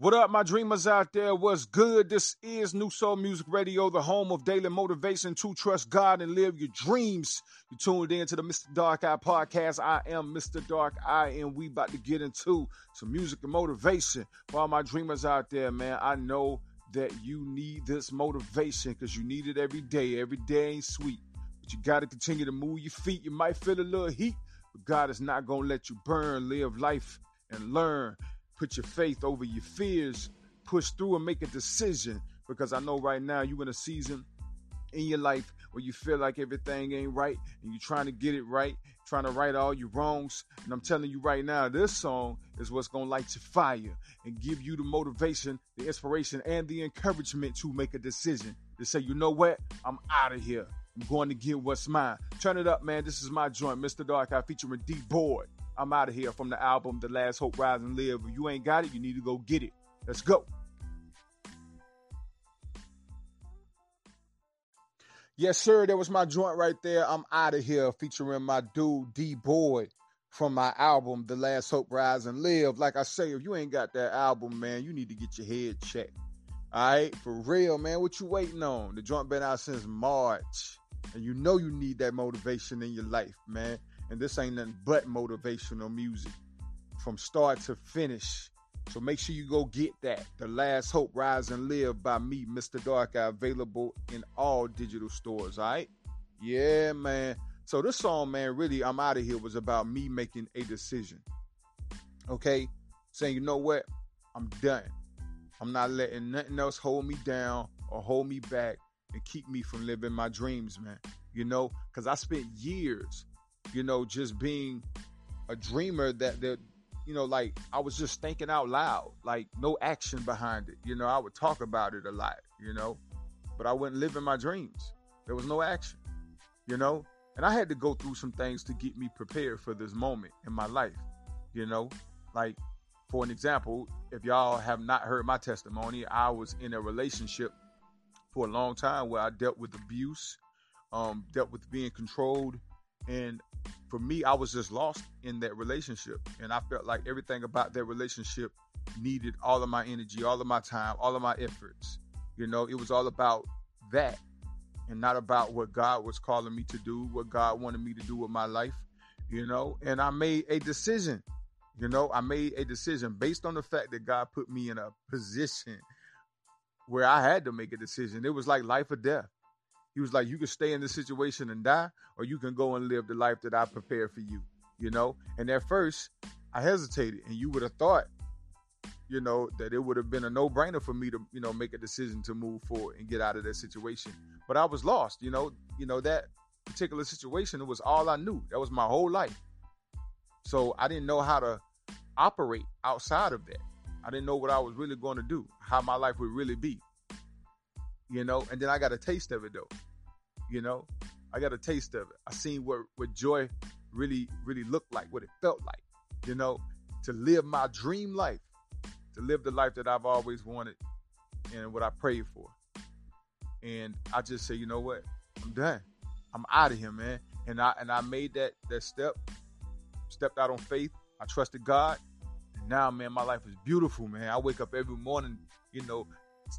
What up, my dreamers out there? What's good? This is New Soul Music Radio, the home of daily motivation to trust God and live your dreams. You tuned in to the Mr. Dark Eye podcast. I am Mr. Dark Eye, and we about to get into some music and motivation for all my dreamers out there, man. I know that you need this motivation because you need it every day. Every day ain't sweet, but you got to continue to move your feet. You might feel a little heat, but God is not going to let you burn. Live life and learn. Put your faith over your fears. Push through and make a decision. Because I know right now you're in a season in your life where you feel like everything ain't right and you're trying to get it right, trying to right all your wrongs. And I'm telling you right now, this song is what's going to light your fire and give you the motivation, the inspiration, and the encouragement to make a decision to say, you know what? I'm out of here. I'm going to get what's mine. Turn it up, man. This is my joint, Mr. Dark Eye featuring D Boy. I'm out of here from the album The Last Hope Rise and Live. If you ain't got it, you need to go get it. Let's go. Yes, sir. That was my joint right there. I'm out of here featuring my dude D Boy from my album The Last Hope Rise and Live. Like I say, if you ain't got that album, man, you need to get your head checked. All right, for real, man. What you waiting on? The joint been out since March, and you know you need that motivation in your life, man. And this ain't nothing but motivational music from start to finish. So make sure you go get that. The Last Hope Rise and Live by me, Mr. Dark Eye, available in all digital stores. All right? Yeah, man. So this song, man, really, I'm out of here, was about me making a decision. Okay? Saying, you know what? I'm done. I'm not letting nothing else hold me down or hold me back and keep me from living my dreams, man. You know, because I spent years you know, just being a dreamer that that you know, like I was just thinking out loud, like no action behind it. You know, I would talk about it a lot, you know, but I wouldn't live in my dreams. There was no action, you know, and I had to go through some things to get me prepared for this moment in my life, you know, like for an example, if y'all have not heard my testimony, I was in a relationship for a long time where I dealt with abuse, um, dealt with being controlled, and for me, I was just lost in that relationship. And I felt like everything about that relationship needed all of my energy, all of my time, all of my efforts. You know, it was all about that and not about what God was calling me to do, what God wanted me to do with my life, you know. And I made a decision, you know, I made a decision based on the fact that God put me in a position where I had to make a decision. It was like life or death. He was like, you can stay in this situation and die, or you can go and live the life that I prepared for you, you know? And at first, I hesitated, and you would have thought, you know, that it would have been a no brainer for me to, you know, make a decision to move forward and get out of that situation. But I was lost, you know, you know, that particular situation, it was all I knew. That was my whole life. So I didn't know how to operate outside of that. I didn't know what I was really going to do, how my life would really be you know. And then I got a taste of it though, you know. I got a taste of it. I seen what what joy really really looked like, what it felt like, you know, to live my dream life, to live the life that I've always wanted and what I prayed for. And I just say, you know what, I'm done. I'm out of here, man. And I and I made that that step, stepped out on faith. I trusted God. And now, man, my life is beautiful, man. I wake up every morning, you know,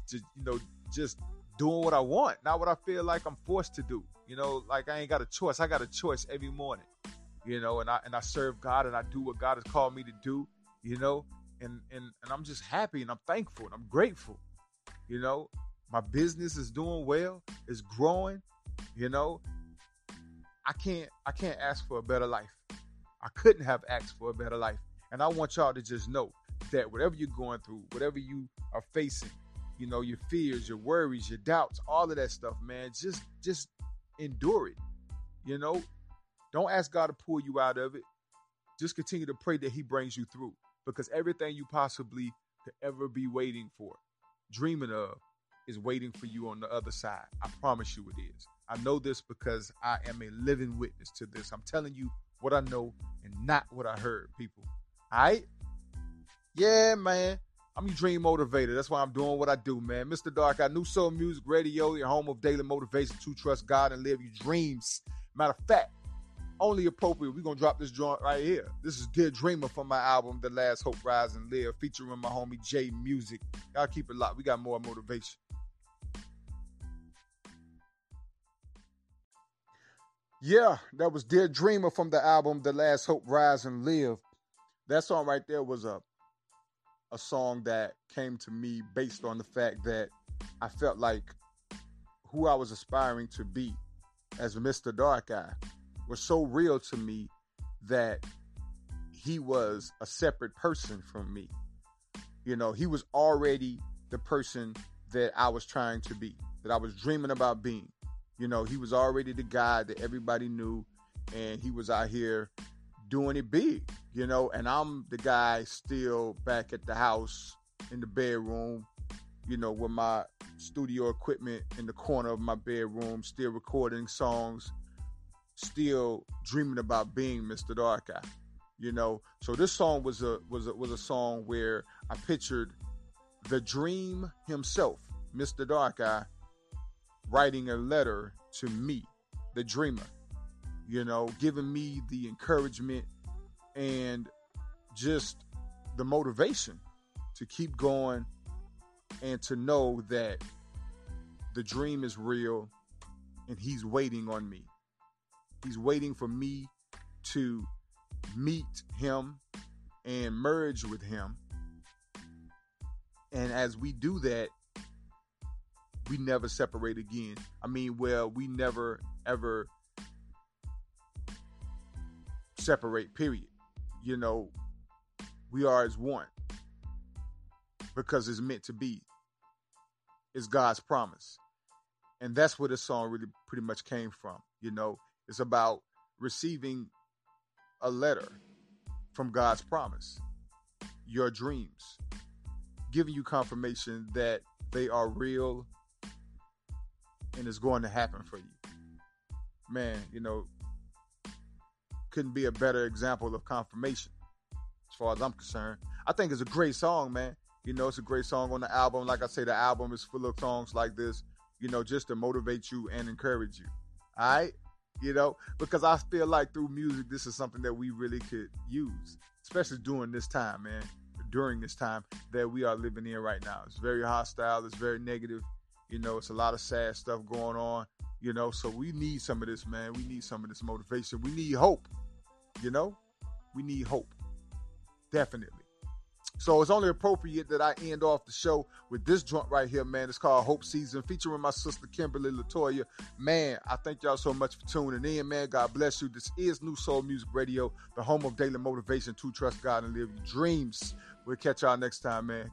to, you know, just doing what I want, not what I feel like I'm forced to do. You know, like I ain't got a choice. I got a choice every morning. You know, and I and I serve God and I do what God has called me to do. You know, and and and I'm just happy and I'm thankful and I'm grateful. You know, my business is doing well, it's growing. You know, I can't I can't ask for a better life. I couldn't have asked for a better life. And I want y'all to just know that whatever you're going through, whatever you are facing, you know, your fears, your worries, your doubts, all of that stuff, man. Just just endure it. You know, don't ask God to pull you out of it. Just continue to pray that He brings you through because everything you possibly could ever be waiting for, dreaming of, is waiting for you on the other side. I promise you it is. I know this because I am a living witness to this. I'm telling you what I know and not what I heard, people. All right? Yeah, man. I'm your dream motivator. That's why I'm doing what I do, man. Mr. Dark Eye New Soul Music Radio, your home of daily motivation to trust God and live your dreams. Matter of fact, only appropriate. We're gonna drop this joint right here. This is Dear Dreamer from my album, The Last Hope Rise and Live, featuring my homie J Music. Y'all keep it locked. We got more motivation. Yeah, that was Dear Dreamer from the album The Last Hope Rise and Live. That song right there was a a song that came to me based on the fact that I felt like who I was aspiring to be as Mr. Dark Eye was so real to me that he was a separate person from me. You know, he was already the person that I was trying to be, that I was dreaming about being. You know, he was already the guy that everybody knew, and he was out here doing it big, you know, and I'm the guy still back at the house in the bedroom, you know, with my studio equipment in the corner of my bedroom, still recording songs, still dreaming about being Mr. Dark Eye. You know, so this song was a was a was a song where I pictured the dream himself, Mr. Dark Eye, writing a letter to me, the dreamer. You know, giving me the encouragement and just the motivation to keep going and to know that the dream is real and he's waiting on me. He's waiting for me to meet him and merge with him. And as we do that, we never separate again. I mean, well, we never ever separate, period. You know, we are as one because it's meant to be. It's God's promise. And that's where this song really pretty much came from. You know, it's about receiving a letter from God's promise, your dreams, giving you confirmation that they are real and it's going to happen for you. Man, you know, couldn't be a better example of confirmation as far as I'm concerned. I think it's a great song, man. You know, it's a great song on the album. Like I say, the album is full of songs like this, you know, just to motivate you and encourage you. All right? You know, because I feel like through music, this is something that we really could use, especially during this time, man. During this time that we are living in right now. It's very hostile, it's very negative. You know, it's a lot of sad stuff going on, you know, so we need some of this, man. We need some of this motivation. We need hope, you know? We need hope. Definitely. So it's only appropriate that I end off the show with this joint right here, man. It's called Hope Season, featuring my sister Kimberly Latoya. Man, I thank y'all so much for tuning in, man. God bless you. This is New Soul Music Radio, the home of daily motivation to trust God and live your dreams. We'll catch y'all next time, man.